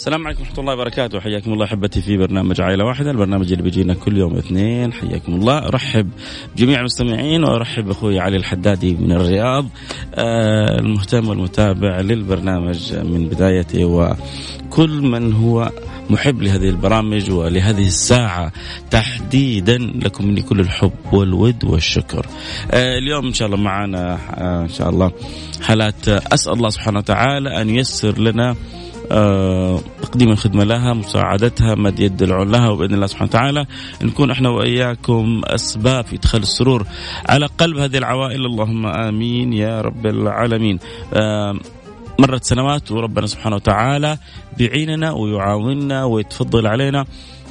السلام عليكم ورحمة الله وبركاته. حياكم الله أحبتي في برنامج عائلة واحدة. البرنامج اللي بيجينا كل يوم اثنين. حياكم الله. أرحب بجميع المستمعين وأرحب بأخوي علي الحدادي من الرياض آه المهتم والمتابع للبرنامج من بدايته. وكل من هو محب لهذه البرامج ولهذه الساعة تحديدا لكم مني كل الحب والود والشكر. آه اليوم إن شاء الله معنا آه إن شاء الله حالات أسأل الله سبحانه وتعالى أن ييسر لنا تقديم الخدمة لها مساعدتها مد يد العون لها وبإذن الله سبحانه وتعالى نكون إحنا وإياكم أسباب في إدخال السرور على قلب هذه العوائل اللهم آمين يا رب العالمين. آه، مرت سنوات وربنا سبحانه وتعالى بيعيننا ويعاوننا ويتفضل علينا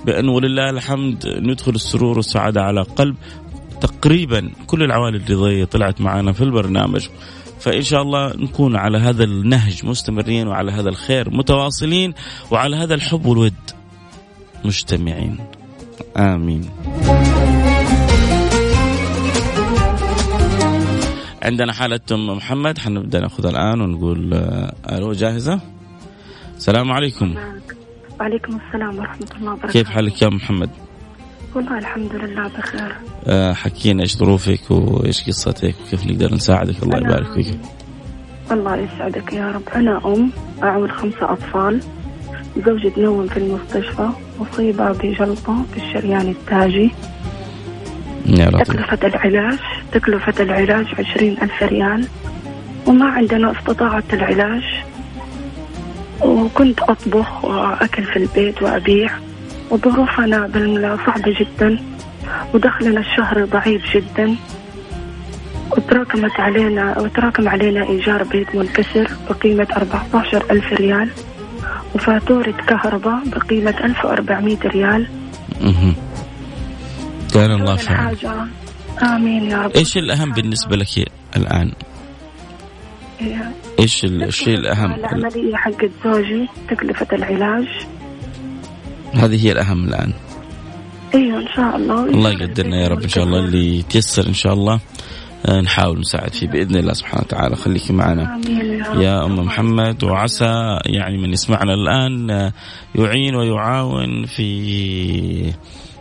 بأنه ولله الحمد ندخل السرور والسعادة على قلب تقريبا كل العوائل اللي طلعت معنا في البرنامج فإن شاء الله نكون على هذا النهج مستمرين وعلى هذا الخير متواصلين وعلى هذا الحب والود. مجتمعين آمين. عندنا حالة أم محمد حنبدأ ناخذها الآن ونقول آه، ألو جاهزة؟ السلام عليكم. وعليكم السلام ورحمة الله وبركاته. كيف حالك يا محمد؟ والله الحمد لله بخير. آه، حكينا إيش ظروفك وإيش قصتك وكيف نقدر نساعدك. الله يبارك فيك. الله يسعدك يا رب. أنا أم أعول خمسة أطفال. زوجي تنوم في المستشفى أصيب بجلطة في الشريان التاجي. يا لطيف تكلفة العلاج تكلفة العلاج عشرين ألف ريال. وما عندنا استطاعة العلاج. وكنت أطبخ وأكل في البيت وأبيع. وظروفنا صعبة جدا ودخلنا الشهر ضعيف جدا وتراكمت علينا وتراكم علينا إيجار بيت منكسر بقيمة 14 ألف ريال وفاتورة كهرباء بقيمة 1400 ريال كان الله في حاجة آمين يا رب إيش الأهم بالنسبة لك الآن؟ إيه. إيش الشيء الأهم؟ العملية حقت زوجي تكلفة العلاج هذه هي الأهم الآن. أيوه إن شاء الله. الله يقدرنا يا رب إن شاء الله. اللي يتيسر إن شاء الله آه، نحاول نساعد فيه بإذن الله سبحانه وتعالى. خليكي معنا. يا أم محمد وعسى يعني من يسمعنا الآن آه، يعين ويعاون في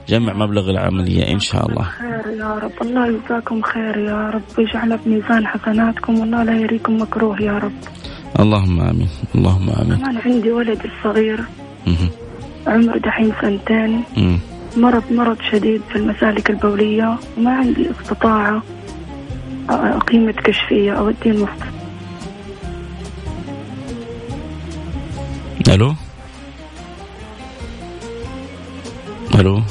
جمع مبلغ العملية إن شاء الله. خير يا رب، الله يجزاكم خير يا رب. ويجعل في ميزان حسناتكم والله لا يريكم مكروه يا رب. اللهم آمين، اللهم آمين. أنا عندي ولد الصغير. عمره دحين سنتين. مرض مرض شديد في المسالك البولية وما عندي استطاعة قيمة كشفية أوديه المستشفى ألو؟ ألو؟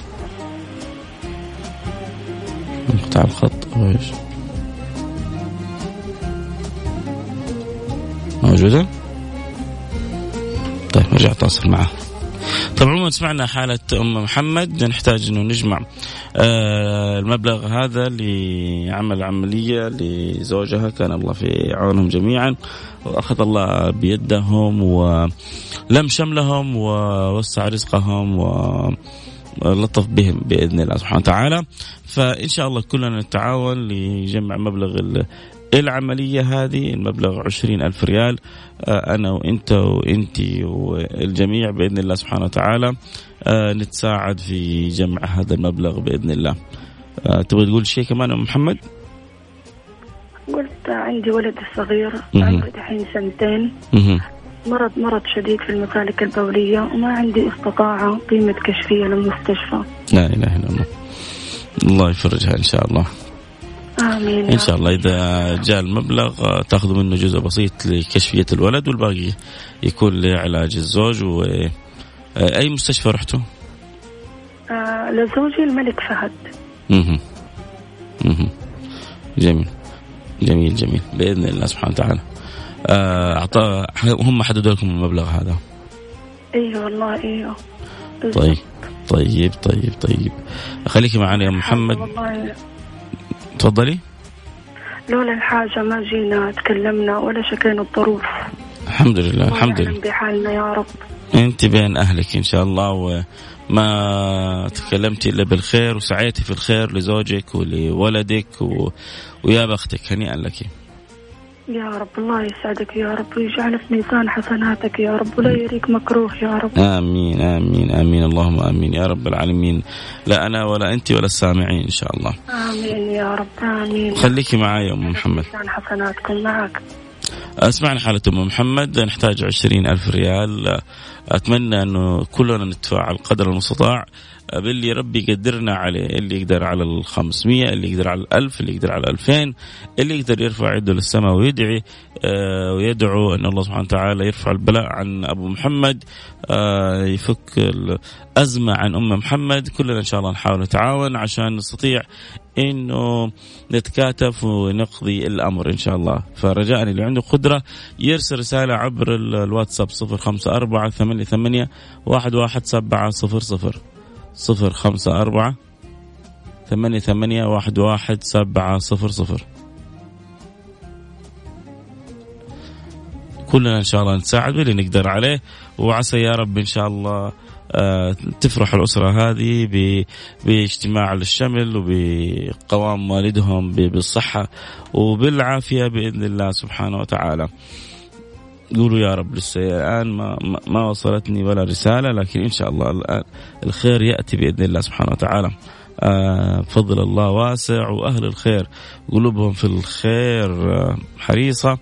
انقطع الخط أو إيش موجودة؟ طيب ارجع اتصل معه. طبعا عموما سمعنا حالة أم محمد. نحتاج أنه نجمع آه المبلغ هذا لعمل عملية لزوجها. كان الله في عونهم جميعا. وأخذ الله بيدهم ولم شملهم ووسع رزقهم و لطف بهم بإذن الله سبحانه وتعالى. فإن شاء الله كلنا نتعاون لجمع مبلغ العملية هذه المبلغ عشرين ألف ريال. آه، أنا وإنت وإنت والجميع بإذن الله سبحانه وتعالى آه، نتساعد في جمع هذا المبلغ بإذن الله. آه، تبغى تقول شيء كمان أم محمد؟ قلت عندي ولد صغير عمره الحين سنتين. مرض مرض شديد في المسالك البولية وما عندي استطاعة قيمة كشفية للمستشفى. لا إله إلا الله. الله يفرجها إن شاء الله. آمين إن شاء الله إذا جاء المبلغ تاخذوا منه جزء بسيط لكشفية الولد والباقي يكون لعلاج الزوج و أي مستشفى رحتوا؟ آه لزوجي الملك فهد. أها أها جميل جميل جميل بإذن الله سبحانه وتعالى. آه أعطى هم حددوا لكم المبلغ هذا. أيوه والله أيوه. طيب طيب طيب طيب خليكي معنا يا محمد والله تفضلي. لولا الحاجة ما جينا تكلمنا ولا شكينا الظروف. الحمد لله الحمد لله. بحالنا يا رب. أنت بين أهلك إن شاء الله وما تكلمتي إلا بالخير وسعيتي في الخير لزوجك ولولدك و... ويا بختك هنيئا لك. يا رب الله يسعدك يا رب ويجعل في ميزان حسناتك يا رب ولا يريك مكروه يا رب. آمين آمين آمين اللهم آمين. يا رب العالمين لا أنا ولا أنت ولا السامعين إن شاء الله. آمين يا رب آمين. خليكي معي أم محمد. ميزان حسناتكم معك. اسمعنا حالة أم محمد نحتاج عشرين ألف ريال. أتمنى أنه كلنا نتفاعل قدر المستطاع. باللي ربي يقدرنا عليه اللي يقدر على ال 500 اللي يقدر على الألف اللي يقدر على 2000 اللي يقدر يرفع يده للسماء ويدعي آه ويدعو أن الله سبحانه وتعالى يرفع البلاء عن أبو محمد آه يفك الأزمة عن أم محمد. كلنا إن شاء الله نحاول نتعاون عشان نستطيع إنه نتكاتف ونقضي الأمر إن شاء الله. فرجاء اللي عنده قدرة يرسل رسالة عبر الواتساب 054 88 11700 صفر خمسة أربعة ثمانية ثمانية واحد واحد سبعة صفر صفر. كلنا إن شاء الله نساعد باللي نقدر عليه. وعسى يا رب إن شاء الله تفرح الأسرة هذه باجتماع الشمل وبقوام والدهم بالصحة وبالعافية بإذن الله سبحانه وتعالى. قولوا يا رب لسه الآن ما, ما وصلتني ولا رسالة لكن إن شاء الله الآن الخير يأتي بإذن الله سبحانه وتعالى. آه فضل الله واسع وأهل الخير قلوبهم في الخير آه حريصة.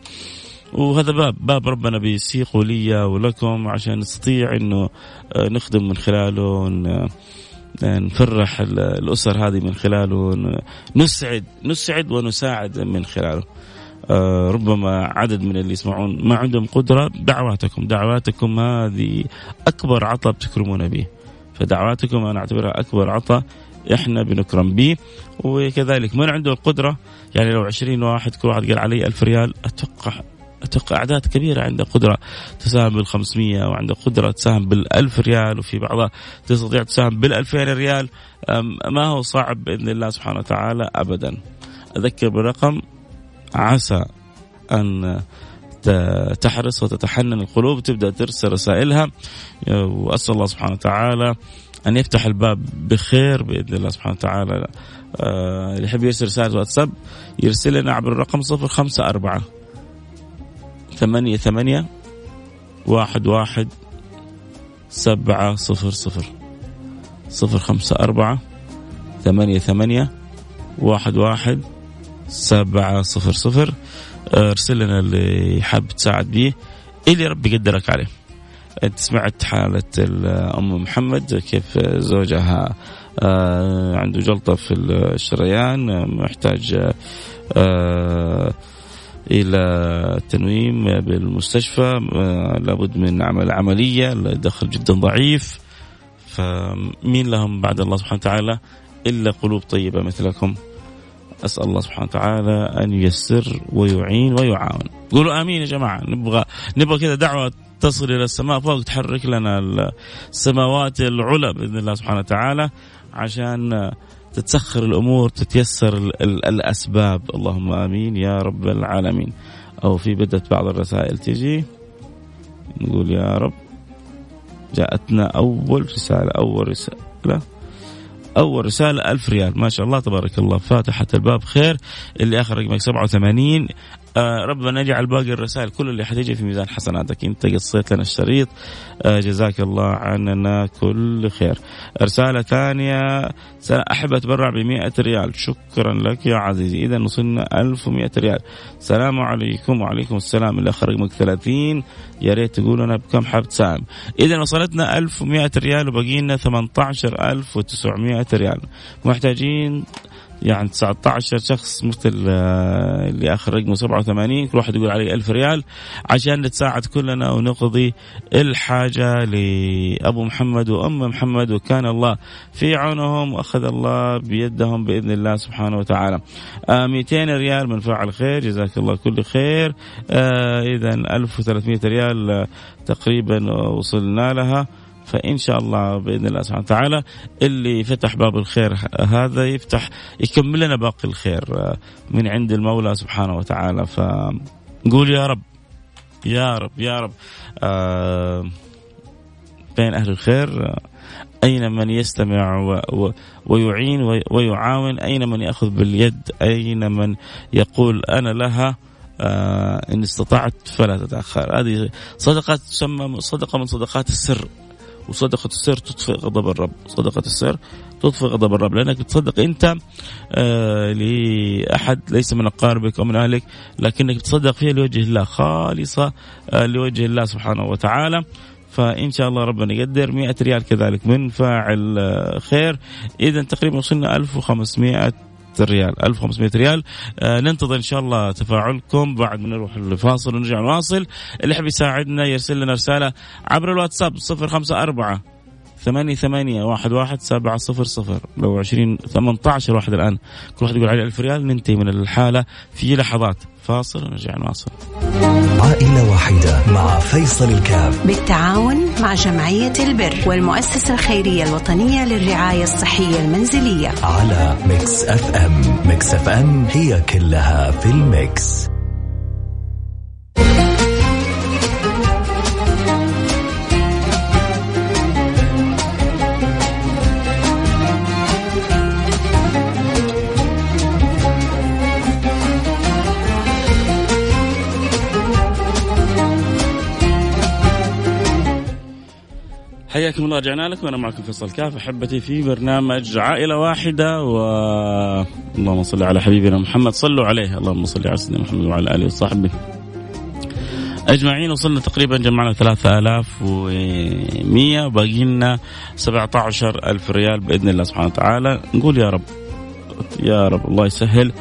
وهذا باب باب ربنا بيسيقه لي ولكم عشان نستطيع إنه آه نخدم من خلاله نفرح الأسر هذه من خلاله نسعد نسعد ونساعد من خلاله. آه، ربما عدد من اللي يسمعون ما عندهم قدرة دعواتكم. دعواتكم هذه أكبر عطاء بتكرمون به. فدعواتكم أنا أعتبرها أكبر عطاء إحنا بنكرم به. وكذلك من عنده القدرة يعني لو عشرين واحد كل واحد قال علي ألف ريال أتوقع أتوقع أعداد كبيرة عندها قدرة تساهم بال 500 وعندها قدرة تساهم بالألف ريال وفي بعضها تستطيع تساهم بالألفين ريال. ما هو صعب بإذن الله سبحانه وتعالى أبدا. أذكر بالرقم عسى أن تحرص وتتحنن القلوب تبدأ ترسل رسائلها. وأسأل الله سبحانه وتعالى أن يفتح الباب بخير بإذن الله سبحانه وتعالى. آه، اللي يحب يرسل رسالة واتساب يرسل لنا عبر الرقم صفر خمسة أربعة ثمانية ثمانية واحد واحد سبعة صفر صفر صفر خمسة أربعة ثمانية ثمانية واحد واحد سبعة صفر صفر. ارسل لنا اللي حاب تساعد به اللي ربي يقدرك عليه. انت سمعت حالة أم محمد كيف زوجها؟ آه، عنده جلطة في الشريان محتاج آه، إلى تنويم بالمستشفى. لابد من عمل عملية الدخل جدا ضعيف. فمين لهم بعد الله سبحانه وتعالى إلا قلوب طيبة مثلكم؟ أسأل الله سبحانه وتعالى أن ييسر ويعين ويعاون. قولوا آمين يا جماعة. نبغى نبغى كذا دعوة تصل إلى السماء فوق تحرك لنا السماوات العلى بإذن الله سبحانه وتعالى عشان تتسخر الأمور تتيسر الأسباب. اللهم آمين يا رب العالمين. أو في بدأت بعض الرسائل تجي. نقول يا رب جاءتنا أول رسالة أول رسالة أول رسالة ألف ريال. ما شاء الله تبارك الله. فاتحة الباب خير. اللي آخر رقمك 87 آه ربنا يجعل باقي الرسائل كل اللي حتيجي في ميزان حسناتك. انت قصيت لنا الشريط. آه جزاك الله عننا كل خير. رسالة ثانية. احب اتبرع ب 100 ريال. شكرا لك يا عزيزي. إذا وصلنا 1100 ريال. السلام عليكم. وعليكم السلام. اللي اخر رقمك 30 يا ريت تقول أنا بكم حاب تساهم إذا وصلتنا 1100 ريال وبقي لنا 18900 ريال. محتاجين يعني 19 شخص مثل آه، اللي آخر رقمه 87 كل واحد يقول عليه 1000 ريال عشان نتساعد كلنا ونقضي الحاجة لأبو محمد وأم محمد وكان الله في عونهم وأخذ الله بيدهم بإذن الله سبحانه وتعالى. آه 200 ريال من فاعل خير جزاك الله كل خير. آه اذا 1300 ريال تقريبا وصلنا لها فإن شاء الله بإذن الله سبحانه وتعالى اللي فتح باب الخير هذا يفتح يكمل لنا باقي الخير من عند المولى سبحانه وتعالى. فنقول يا رب يا رب يا رب آه بين أهل الخير أين من يستمع ويعين ويعاون؟ أين من يأخذ باليد؟ أين من يقول أنا لها؟ آه إن استطعت فلا تتأخر. هذه صدقة تسمى صدقة من صدقات السر. وصدقة السر تطفئ غضب الرب. صدقة السر تطفئ غضب الرب. لأنك بتصدق أنت آه لأحد ليس من أقاربك أو من أهلك لكنك بتصدق فيها لوجه الله خالصة آه لوجه الله سبحانه وتعالى. فإن شاء الله ربنا يقدر. 100 ريال كذلك من فاعل آه، خير. اذا تقريبا وصلنا 1500 ريال 1500 ريال. آه ننتظر إن شاء الله تفاعلكم. بعد ما نروح الفاصل ونرجع نواصل اللي يحب يساعدنا يرسل لنا رسالة عبر الواتساب 054 ثمانية ثمانية واحد واحد سبعة صفر صفر. لو عشرين ثمانية عشر واحد الآن. كل واحد يقول عليه ألف ريال ننتهي من الحالة في لحظات. فاصل ونرجع نواصل. عائلة واحدة مع فيصل الكاف. بالتعاون مع جمعية البر والمؤسسة الخيرية الوطنية للرعاية الصحية المنزلية. على ميكس أف أم. ميكس أف أم هي كلها في الميكس. حياكم الله رجعنا لكم. وأنا معكم فيصل كاف. أحبتي في برنامج عائلة واحدة و اللهم صل على حبيبنا محمد. صلوا عليه. اللهم صل على سيدنا محمد وعلى آله وصحبه. أجمعين وصلنا تقريبا جمعنا 3100 وباقي لنا 17000 ريال بإذن الله سبحانه وتعالى. نقول يا رب يا رب الله يسهل.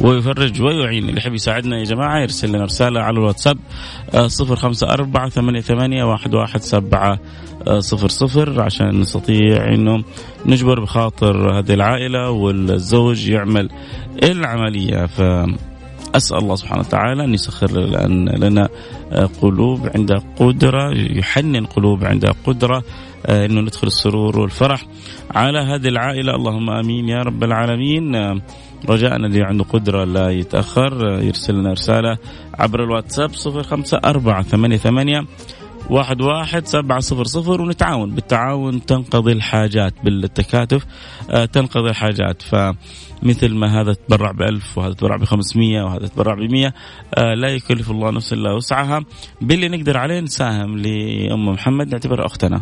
ويفرج ويعين. اللي يحب يساعدنا يا جماعة يرسل لنا رسالة على الواتساب آه، صفر خمسة أربعة ثمانية, ثمانية واحد, واحد سبعة آه، صفر صفر عشان نستطيع أنه نجبر بخاطر هذه العائلة والزوج يعمل العملية. ف أسأل الله سبحانه وتعالى أن يسخر لنا آه، قلوب عندها قدرة يحنن قلوب عندها قدرة أنه ندخل السرور والفرح على هذه العائلة. اللهم آمين يا رب العالمين. رجاءنا اللي عنده قدرة لا يتأخر. يرسل لنا رسالة عبر الواتساب صفر خمسة أربعة ثمانية ثمانية واحد واحد سبعة صفر صفر ونتعاون. بالتعاون تنقضي الحاجات بالتكاتف آه تنقضي الحاجات. فمثل ما هذا تبرع بألف وهذا تبرع بخمسمية وهذا تبرع بمية آه لا يكلف الله نفسا إلا وسعها. باللي نقدر عليه نساهم لأم محمد نعتبرها أختنا.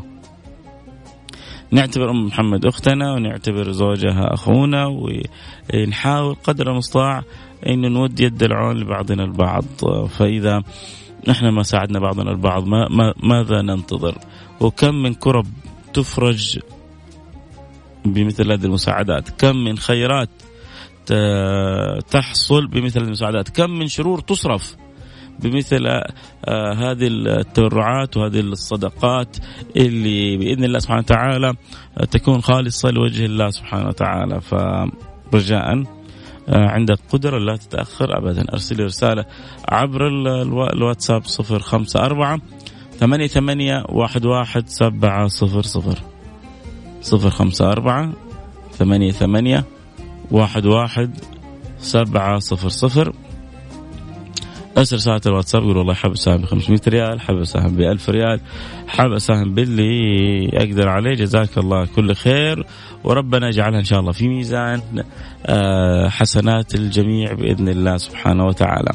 نعتبر أم محمد أختنا ونعتبر زوجها أخونا ونحاول قدر المستطاع انه نود يد العون لبعضنا البعض. فإذا إحنا ما ساعدنا بعضنا البعض ما, ما ماذا ننتظر؟ وكم من كرب تفرج بمثل هذه المساعدات؟ كم من خيرات تحصل بمثل هذه المساعدات؟ كم من شرور تصرف بمثل آه، هذه التبرعات وهذه الصدقات اللي بإذن الله سبحانه وتعالى تكون خالصة لوجه الله سبحانه وتعالى. فرجاء عندك قدرة لا تتأخر أبدا. أرسل رسالة عبر الواتساب صفر خمسة أربعة ثمانية ثمانية واحد واحد سبعة صفر صفر. صفر خمسة أربعة ثمانية ثمانية واحد واحد سبعة صفر صفر. ارسل رسالة الواتساب يقول والله حاب أساهم ب 500 ريال حاب أساهم ب 1000 ريال حاب أساهم باللي أقدر عليه. جزاك الله كل خير. وربنا يجعلها إن شاء الله في ميزان آه، حسنات الجميع بإذن الله سبحانه وتعالى.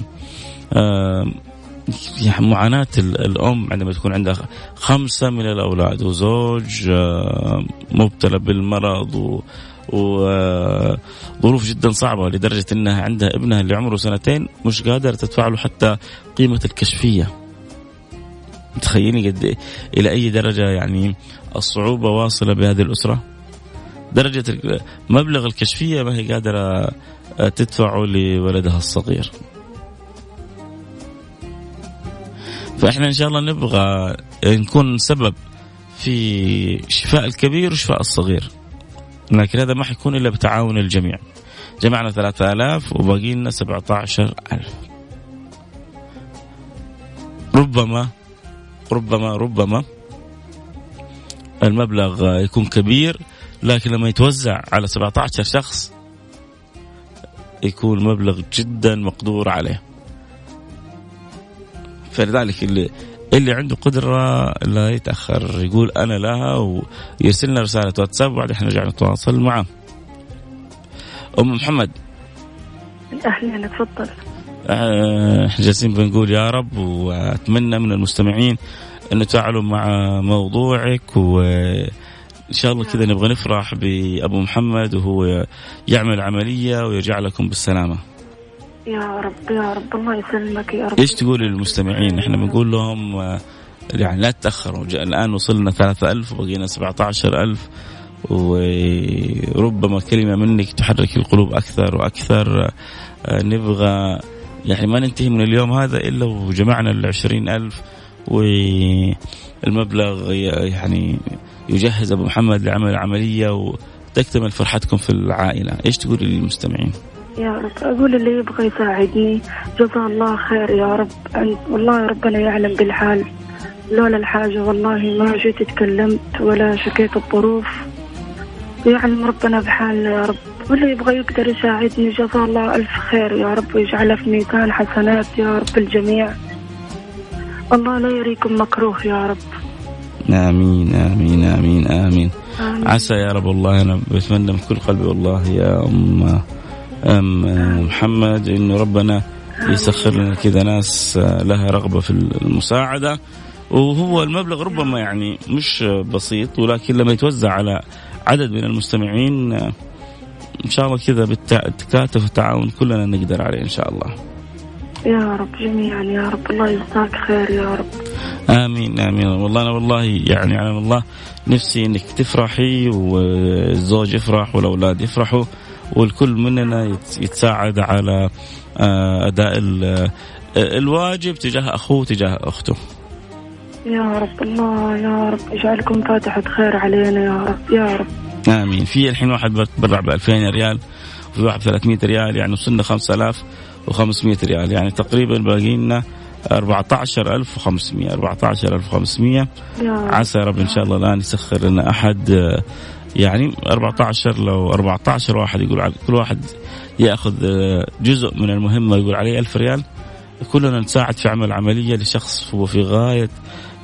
يعني معاناة الأم عندما تكون عندها خمسة من الأولاد وزوج آه، مبتلى بالمرض وظروف جدا صعبة لدرجة أنها عندها ابنها اللي عمره سنتين مش قادرة تدفع له حتى قيمة الكشفية تخيلي قد إيه؟ إلى أي درجة يعني الصعوبة واصلة بهذه الأسرة درجة مبلغ الكشفية ما هي قادرة تدفعه لولدها الصغير. فإحنا إن شاء الله نبغى نكون سبب في شفاء الكبير وشفاء الصغير. لكن هذا ما حيكون إلا بتعاون الجميع. جمعنا 3000 وباقي لنا 17000 ربما ربما ربما المبلغ يكون كبير لكن لما يتوزع على 17 شخص يكون مبلغ جدا مقدور عليه. فلذلك اللي اللي عنده قدرة لا يتأخر يقول أنا لها ويرسل لنا رسالة واتساب وبعدين نرجع نتواصل معه. أم محمد. أهلا تفضل. آه، إحنا جالسين بنقول يا رب وأتمنى من المستمعين انه تعالوا مع موضوعك وان شاء الله كذا نبغى نفرح بأبو محمد وهو يعمل عملية ويرجع لكم بالسلامة. يا رب يا رب الله يسلمك يا رب إيش تقول للمستمعين؟ إحنا بنقول لهم آه، يعني لا تتأخروا الآن وصلنا 3000 وبقينا 17000 وربما كلمة منك تحرك القلوب أكثر وأكثر آه، نبغى يعني ما ننتهي من اليوم هذا إلا وجمعنا ال ألف والمبلغ يعني يجهز أبو محمد لعمل العملية وتكتمل فرحتكم في العائلة، إيش تقولي للمستمعين؟ يا رب أقول اللي يبغى يساعدني. جزاه الله خير يا رب. والله ربنا يعلم بالحال. لولا الحاجة والله ما جيت تكلمت ولا شكيت الظروف. يعلم ربنا بحالنا يا رب. واللي يبغى يقدر يساعدني جزاه الله ألف خير يا رب. ويجعله في ميزان حسنات يا رب الجميع. الله لا يريكم مكروه يا رب. آمين آمين آمين آمين, آمين. عسى يا رب والله أنا بتمنى من كل قلبي والله يا أم أم محمد إنه ربنا يسخر لنا كذا ناس لها رغبة في المساعدة وهو المبلغ ربما يعني مش بسيط ولكن لما يتوزع على عدد من المستمعين إن شاء الله كذا بالتكاتف والتعاون كلنا نقدر عليه إن شاء الله. يا رب جميعا يا رب الله يجزاك خير يا رب. آمين آمين والله أنا والله يعني على الله نفسي إنك تفرحي والزوج يفرح والأولاد يفرحوا والكل مننا يتساعد على آه، أداء الواجب تجاه أخوه تجاه أخته. يا رب الله يا رب يجعلكم فاتحة خير علينا يا رب يا رب آمين في الحين واحد بتبرع ب 2000 ريال وفي واحد 300 ريال يعني وصلنا 5500 ريال. يعني تقريبا باقي لنا 14500 14500 عسى رب إن شاء الله الان يسخر لنا أحد. يعني 14 لو 14 واحد يقول على كل واحد يأخذ جزء من المهمة يقول عليه 1000 ريال. كلنا نساعد في عمل عملية لشخص هو في غاية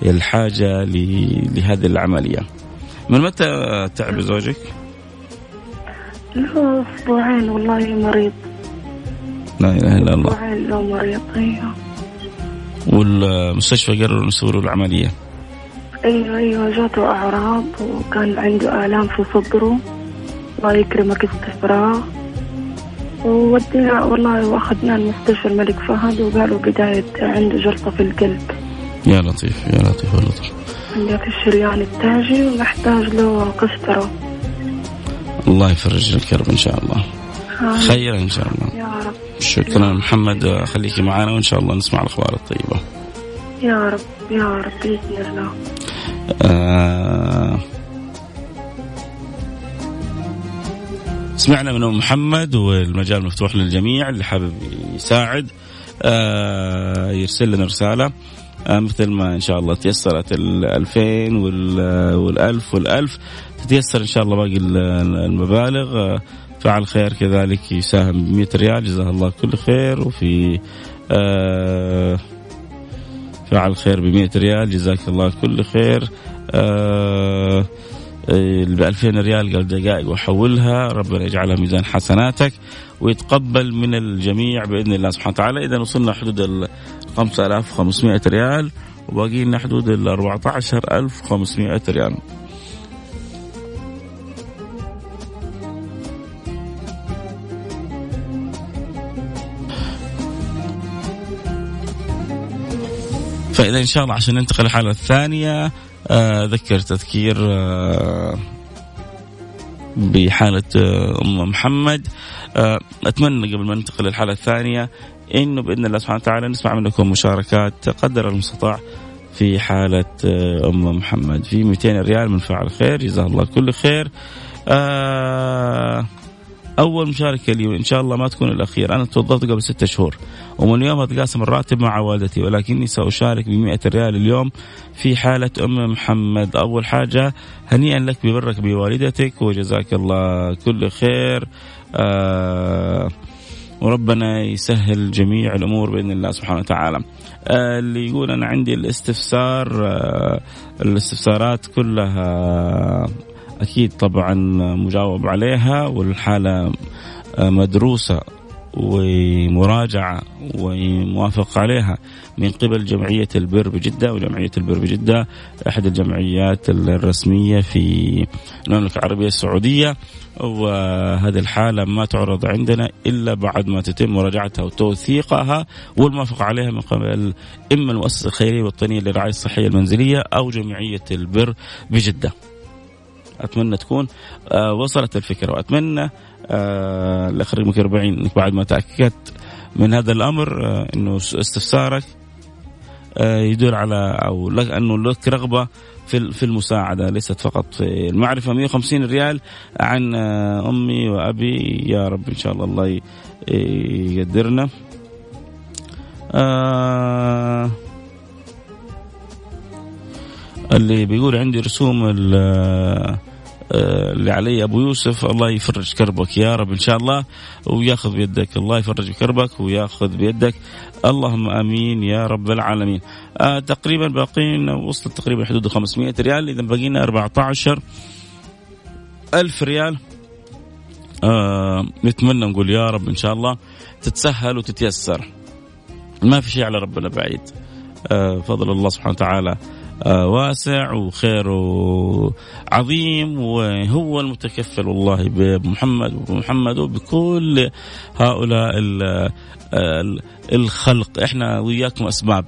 الحاجة لهذه العملية. من متى تعب زوجك؟ له أسبوعين والله مريض. لا إله إلا الله. والمستشفى قرروا يسووا العملية. أيوه أيوه جاته أعراض وكان عنده آلام في صدره. الله يكرمك استفراغ وودينا والله وأخذنا المستشفى الملك فهد وقالوا بداية عنده جلطة في القلب. يا لطيف يا لطيف والله. عندك الشريان التاجي ونحتاج له قسطرة. الله يفرج الكرب إن شاء الله. خير إن شاء الله. يا رب. شكرا. محمد خليكي معنا وإن شاء الله نسمع الأخبار الطيبة. يا رب يا رب بإذن الله. آه سمعنا من أم محمد والمجال مفتوح للجميع اللي حابب يساعد آه يرسل لنا رسالة آه مثل ما إن شاء الله تيسرت ال 2000 وال 1000 وال 1000 تتيسر إن شاء الله باقي المبالغ آه فعل خير كذلك يساهم ب 100 ريال جزاه الله كل خير. وفي آه فعل خير ب 100 ريال جزاك الله كل خير. آه ب 2000 ريال قال دقائق وحولها. ربنا يجعلها ميزان حسناتك ويتقبل من الجميع بإذن الله سبحانه وتعالى. إذا وصلنا حدود ال 5500 ريال وباقي لنا حدود ال 14500 ريال. فاذا إن شاء الله عشان ننتقل للحاله الثانية آه، أذكر تذكير آه، بحالة آه، أم محمد. أتمنى قبل ما ننتقل للحالة الثانية إنه بإذن الله سبحانه وتعالى نسمع منكم مشاركات قدر المستطاع في حالة أم محمد. في 200 ريال من فعل خير جزاه الله كل خير. أول مشاركة لي وإن شاء الله ما تكون الأخير. أنا توظفت قبل ستة شهور ومن اليوم أتقاسم الراتب مع والدتي ولكني سأشارك ب ريال اليوم في حالة أم محمد. أول حاجة هنيئا لك ببرك بوالدتك وجزاك الله كل خير. آه وربنا يسهل جميع الأمور بإذن الله سبحانه وتعالى. آه اللي يقول أنا عندي الاستفسار آه الاستفسارات كلها أكيد طبعا مجاوب عليها والحالة مدروسة ومراجعة وموافق عليها من قبل جمعية البر بجدة وجمعية البر بجدة أحد الجمعيات الرسمية في المملكة العربية السعودية. وهذه الحالة ما تعرض عندنا إلا بعد ما تتم مراجعتها وتوثيقها والموافقة عليها من قبل إما المؤسسة الخيرية الوطنية للرعاية الصحية المنزلية أو جمعية البر بجدة. أتمنى تكون آه، وصلت الفكرة. وأتمنى آه الاخ رقمك 40 إنك بعد ما تأكدت من هذا الأمر آه إنه استفسارك آه يدل على أو لك أنه لك رغبة في في المساعدة ليست فقط في المعرفة. 150 ريال عن أمي وأبي يا رب إن شاء الله الله يقدرنا. آه اللي بيقول عندي رسوم اللي علي أبو يوسف الله يفرج كربك. يا رب إن شاء الله ويأخذ بيدك. الله يفرج كربك ويأخذ بيدك. اللهم آمين يا رب العالمين. آه تقريبا باقين وصلت تقريبا حدود 500 ريال. اذا بقينا 14 ألف ريال. آه نتمنى نقول يا رب إن شاء الله تتسهل وتتيسر. ما في شيء على ربنا بعيد. آه فضل الله سبحانه وتعالى. آه، واسع وخيره عظيم وهو المتكفل والله بمحمد وبمحمد وبكل هؤلاء الخلق. إحنا وياكم أسباب.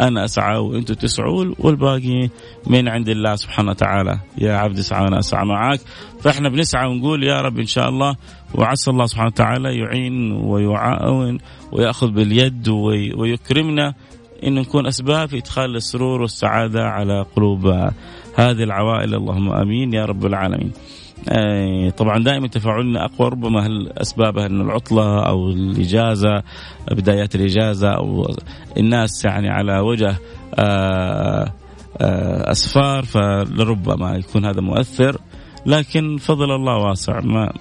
أنا أسعى وأنتم تسعوا والباقي من عند الله سبحانه وتعالى. يا عبد اسعى وأنا أسعى معك فإحنا بنسعى ونقول يا رب إن شاء الله وعسى الله سبحانه وتعالى يعين ويعاون ويأخذ باليد ويكرمنا إن نكون أسباب في إدخال السرور والسعادة على قلوب هذه العوائل اللهم آمين يا رب العالمين. طبعا دائما تفاعلنا أقوى ربما اسبابها ان العطلة أو الإجازة بدايات الإجازة أو الناس يعني على وجه آه، آه، أسفار فلربما يكون هذا مؤثر لكن فضل الله واسع ما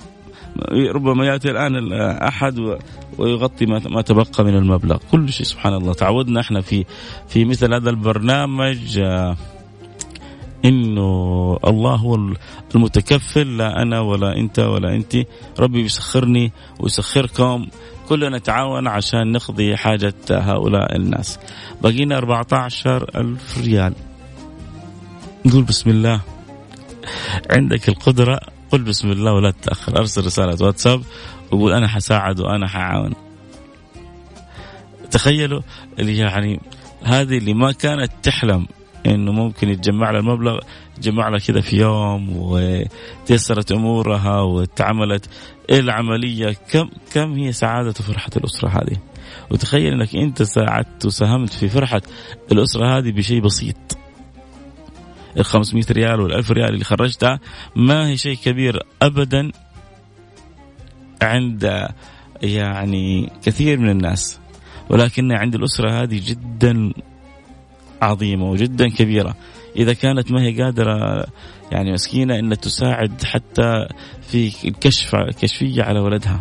ربما يأتي الآن احد ويغطي ما تبقى من المبلغ. كل شيء سبحان الله. تعودنا إحنا في في مثل هذا البرنامج آه، إنه الله هو المتكفل لا أنا ولا أنت ولا انت. ربي يسخرني ويسخركم. كلنا نتعاون عشان نقضي حاجة هؤلاء الناس. بقينا 14 ألف ريال. نقول بسم الله. عندك القدرة قل بسم الله ولا تتأخر. أرسل رسالة واتساب وقول أنا حساعد وأنا حعاون. تخيلوا اللي يعني هذه اللي ما كانت تحلم إنه ممكن يتجمع لها المبلغ جمع لها كذا في يوم وتيسرت أمورها وتعملت العملية كم كم هي سعادة وفرحه الأسرة هذه؟ وتخيل إنك أنت ساعدت وساهمت في فرحة الأسرة هذه بشيء بسيط. ال 500 ريال وال 1000 ريال اللي خرجتها ما هي شيء كبير ابدا عند يعني كثير من الناس ولكن عند الأسرة هذه جدا عظيمة وجدا كبيرة. إذا كانت ما هي قادرة يعني مسكينة ان تساعد حتى في الكشف كشفيه على ولدها.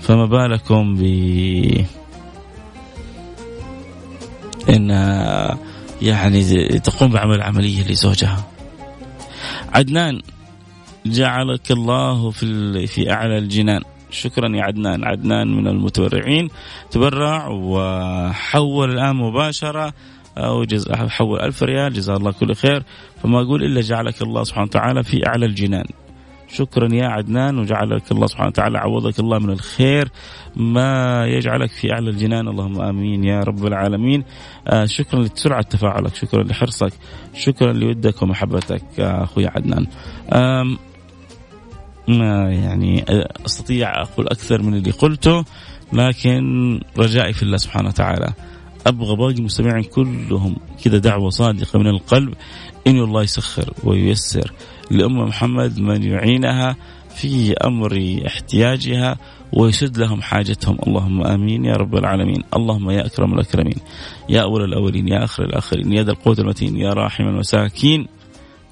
فما بالكم ب إن يعني تقوم بعمل عملية لزوجها. عدنان جعلك الله في في أعلى الجنان. شكرا يا عدنان. عدنان من المتبرعين. تبرع وحول الآن مباشرة أو حول ألف ريال. جزاه الله كل خير. فما أقول إلا جعلك الله سبحانه وتعالى في أعلى الجنان. شكرا يا عدنان وجعلك الله سبحانه وتعالى عوضك الله من الخير ما يجعلك في أعلى الجنان. اللهم آمين يا رب العالمين. آه شكرا لسرعة تفاعلك شكرا لحرصك شكرا لودك ومحبتك أخوي عدنان. ما يعني أستطيع أقول أكثر من اللي قلته لكن رجائي في الله سبحانه وتعالى. أبغى باقي المستمعين كلهم كذا دعوة صادقة من القلب إن الله يسخر وييسر. لأم محمد من يعينها في أمر احتياجها ويسد لهم حاجتهم. اللهم آمين يا رب العالمين. اللهم يا أكرم الأكرمين. يا أول الأولين يا آخر الآخرين. يا ذا القوة المتين. يا راحم المساكين.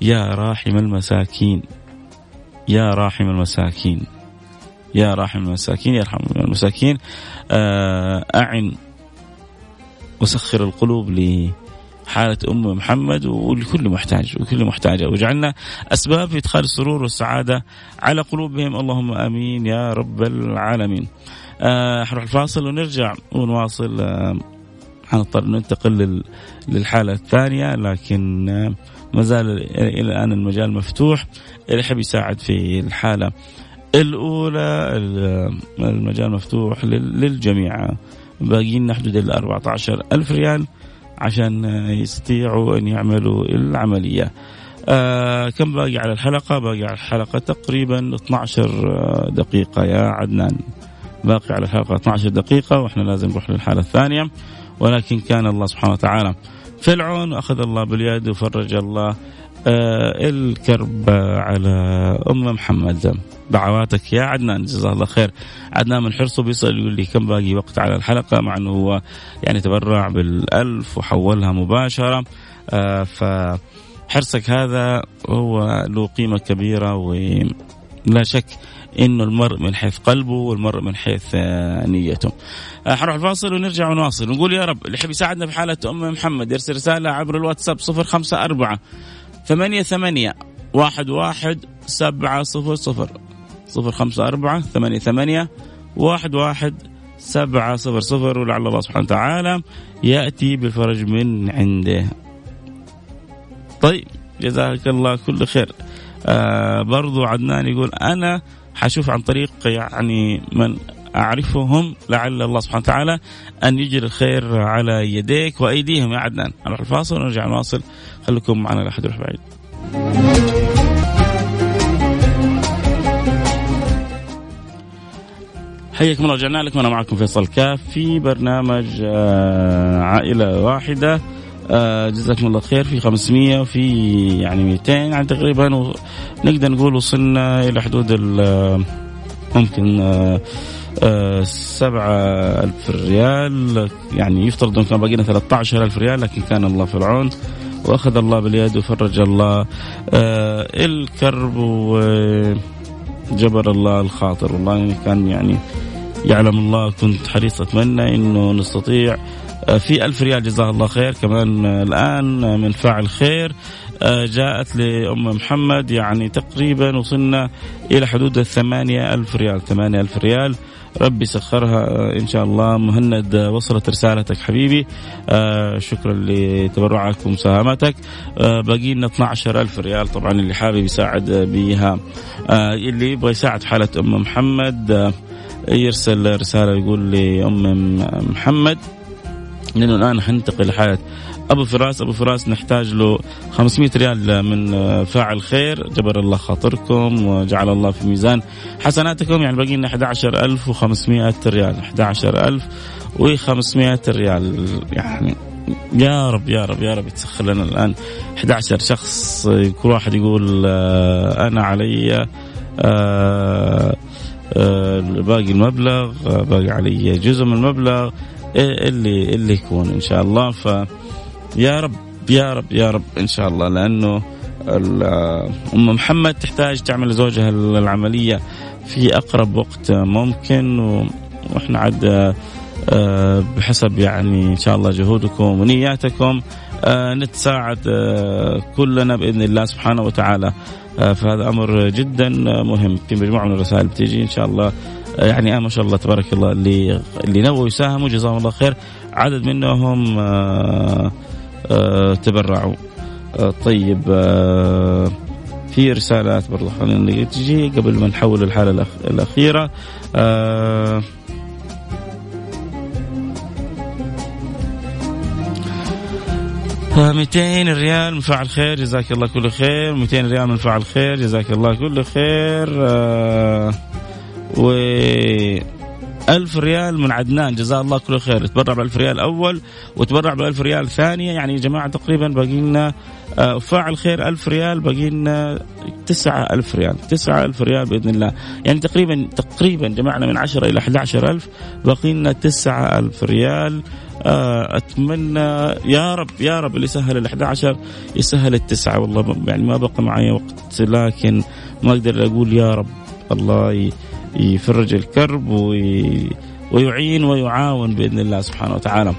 يا راحم المساكين. يا راحم المساكين. يا راحم المساكين. يا رحم المساكين. آه، أعن. وسخر القلوب لحالة أم محمد ولكل محتاج وكل محتاجة وجعلنا أسباب في إدخال السرور والسعادة على قلوبهم. اللهم آمين يا رب العالمين. آه حنروح الفاصل ونرجع ونواصل آه حنضطر ننتقل للحالة الثانية لكن آه ما زال إلى الآن المجال مفتوح. اللي يحب يساعد في الحالة الأولى المجال مفتوح للجميع. باقي لنا حدود ال 14 ألف ريال. عشان يستطيعوا أن يعملوا العملية. آه كم باقي على الحلقة؟ باقي على الحلقة تقريبا 12 دقيقة يا عدنان. باقي على الحلقة 12 دقيقة وإحنا لازم نروح للحالة الثانية. ولكن كان الله سبحانه وتعالى في العون أخذ الله باليد وفرج الله. آه الكرب على أم محمد. دعواتك يا عدنان جزاه الله خير. عدنان من حرصه بيسأل يقول لي كم باقي وقت على الحلقة مع أنه هو يعني تبرع بالألف وحولها مباشرة. آه فحرصك هذا هو له قيمة كبيرة ولا شك إنه المرء من حيث قلبه والمرء من حيث آه، نيته. آه، حنروح الفاصل ونرجع ونواصل. ونقول يا رب اللي يحب يساعدنا في حالة أم محمد يرسل رسالة عبر الواتساب 054 ثمانية ثمانية واحد واحد سبعة صفر صفر. صفر خمسة أربعة ثمانية ثمانية واحد واحد سبعة صفر صفر. ولعل الله سبحانه وتعالى يأتي بالفرج من عنده. طيب جزاك الله كل خير. آه برضو عدنان يقول أنا حشوف عن طريق يعني من أعرفهم لعل الله سبحانه وتعالى أن يجري الخير على يديك وأيديهم. يا عدنان نروح الفاصل ونرجع نواصل خليكم معنا لا أحد يروح بعيد. حياكم الله رجعنا لكم. أنا معكم فيصل كاف في برنامج آه، عائلة واحدة. آه، جزاكم الله خير. في 500 وفي يعني 200 يعني تقريبا نقدر نقول وصلنا إلى حدود ممكن آه، سبعة ألف ريال. يعني يفترض أن كان باقينا 13 ألف ريال لكن كان الله في العون. وأخذ الله باليد وفرج الله. الكرب وجبر الله الخاطر. والله كان يعني يعلم الله كنت حريص أتمنى أنه نستطيع. آه، في ألف ريال جزاه الله خير. كمان آه، الآن آه، من فاعل خير جاءت لأم محمد. يعني تقريبا وصلنا إلى حدود الثمانية ألف ريال. ثمانية ألف ريال. ربي سخرها إن شاء الله. مهند وصلت رسالتك حبيبي. شكرا لتبرعك ومساهمتك باقي لنا 12 ألف ريال طبعا اللي حابب يساعد بها اللي يبغى يساعد حالة أم محمد يرسل رسالة يقول لأم محمد لأنه الآن حننتقل لحالة أبو فراس أبو فراس نحتاج له 500 ريال من فاعل خير. جبر الله خاطركم وجعل الله في ميزان حسناتكم. يعني باقي لنا 11500 ريال 11500 ريال. يعني يا رب يا رب يا رب تسخر لنا الآن 11 شخص. كل واحد يقول آه، أنا علي آه آه، باقي المبلغ آه، باقي علي جزء من المبلغ. إيه اللي اللي يكون إن شاء الله. ف يا رب يا رب يا رب إن شاء الله لأنه أم محمد تحتاج تعمل لزوجها العملية في أقرب وقت ممكن وإحنا عاد آه، بحسب يعني إن شاء الله جهودكم ونياتكم نتساعد كلنا بإذن الله سبحانه وتعالى آه، فهذا أمر جدا مهم. في مجموعة من الرسائل بتيجي إن شاء الله آه، يعني آه ما شاء الله تبارك الله اللي اللي نووا يساهموا جزاهم الله خير. عدد منهم آه آه تبرعوا. آه طيب آه في رسالات برضو خلينا تجي قبل ما نحول الحالة الأخيرة. آه 200 ريال من فاعل خير جزاك الله كل خير. 200 ريال من فاعل خير جزاك الله كل خير. آه و ألف ريال من عدنان. جزاه الله كل خير. تبرع بألف ريال أول وتبرع بألف ريال ثانية. يعني يا جماعة تقريبا باقي لنا آه، فاعل خير ألف ريال باقي لنا تسعة ألف ريال. تسعة ألف ريال بإذن الله. يعني تقريبا تقريبا جمعنا من عشرة إلى 11 ألف باقي لنا تسعة ألف ريال. آه، أتمنى يا رب يا رب اللي سهل ال 11 يسهل التسعة. والله يعني ما بقى معي وقت لكن ما أقدر أقول يا رب الله يفرج الكرب ويعين ويعاون بإذن الله سبحانه وتعالى.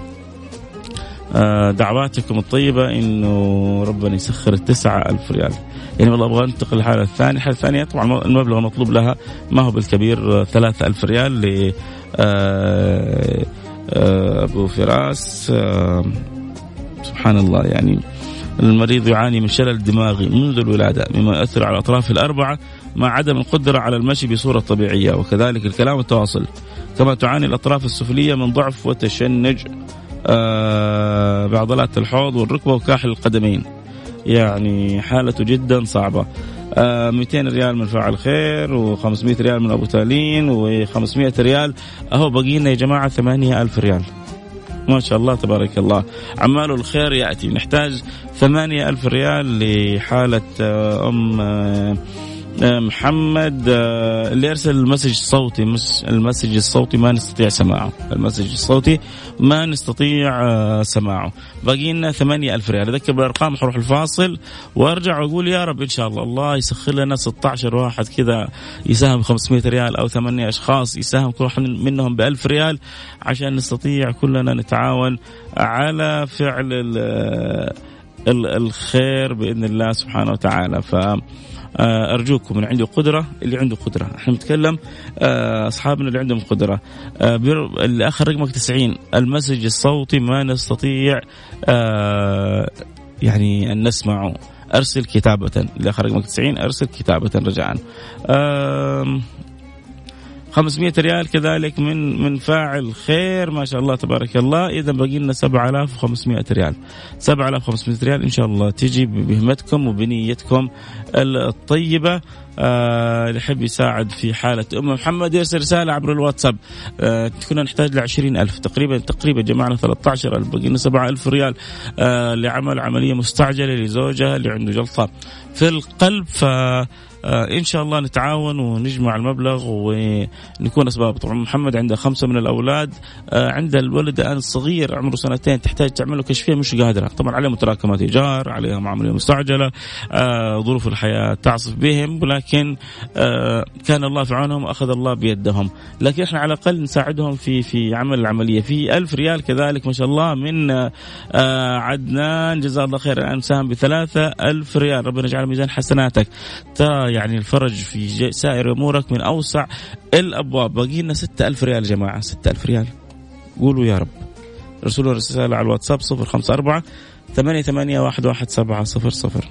آه، دعواتكم الطيبة إنه ربنا يسخر التسعة ألف ريال. يعني والله أبغى أنتقل للحالة الثانية الحالة الثانية طبعا المبلغ المطلوب لها ما هو بالكبير ثلاثة ألف ريال ل آه، آه، أبو فراس. سبحان الله يعني المريض يعاني من شلل دماغي منذ الولادة مما يؤثر على الأطراف الأربعة مع عدم القدرة على المشي بصورة طبيعية وكذلك الكلام والتواصل كما تعاني الأطراف السفلية من ضعف وتشنج آه بعضلات الحوض والركبة وكاحل القدمين. يعني حالته جدا صعبة. آه 200 ريال من فاعل خير و500 ريال من أبو تالين و500 ريال. أهو بقينا يا جماعة 8000 ريال. ما شاء الله تبارك الله. عمال الخير يأتي. نحتاج ثمانية ألف ريال لحالة آه، أم آه، محمد آه، اللي أرسل ال message الصوتي ال message الصوتي ما نستطيع سماعه. ال message الصوتي ما نستطيع آه، سماعه. باقي لنا ثمانية ألف ريال. أذكر بالأرقام حروح الفاصل وأرجع وأقول يا رب إن شاء الله الله يسخر لنا 16 واحد كذا يساهم 500 ريال أو ثمانية أشخاص يساهم كل واحد منهم بألف ريال عشان نستطيع كلنا نتعاون على فعل الخير بإذن الله سبحانه وتعالى. ف آه، أرجوكم من عنده قدرة اللي عنده قدرة. إحنا بنتكلم آه، أصحابنا اللي عندهم قدرة. آه، اللي اخر رقمك 90 المسج الصوتي ما نستطيع يعني أن نسمعه. أرسل كتابة. اللي آخر رقمك 90 أرسل كتابة رجاء. 500 ريال كذلك من من فاعل خير ما شاء الله تبارك الله. إذا باقي لنا 7500 ريال. 7500 ريال إن شاء الله تجي بهمتكم وبنيتكم الطيبة. آه اللي يحب يساعد في حالة أم محمد يرسل رسالة عبر الواتساب. آه كنا نحتاج ل ألف. تقريبا تقريبا جمعنا 13000 باقي لنا 7000 ريال آه لعمل عملية مستعجلة لزوجها اللي عنده جلطة في القلب. ف إن شاء الله نتعاون ونجمع المبلغ ونكون أسباب. طبعا محمد عنده خمسة من الأولاد. آه عند الولد الآن الصغير عمره سنتين تحتاج تعمل له كشفية مش قادرة. طبعا عليه متراكمات إيجار عليهم عملية مستعجلة آه ظروف الحياة تعصف بهم ولكن آه كان الله في عونهم وأخذ الله بيدهم. لكن إحنا على الأقل نساعدهم في في عمل العملية. في ألف ريال كذلك ما شاء الله من آه عدنان. جزاه الله خير الآن ساهم بثلاثة ألف ريال. ربنا يجعل ميزان حسناتك. يعني الفرج في سائر أمورك من أوسع الأبواب. باقي لنا 6000 ريال يا جماعة 6000 ريال. قولوا يا رب. ارسلوا رسالة على الواتساب 054 ثمانية ثمانية واحد واحد سبعة صفر صفر.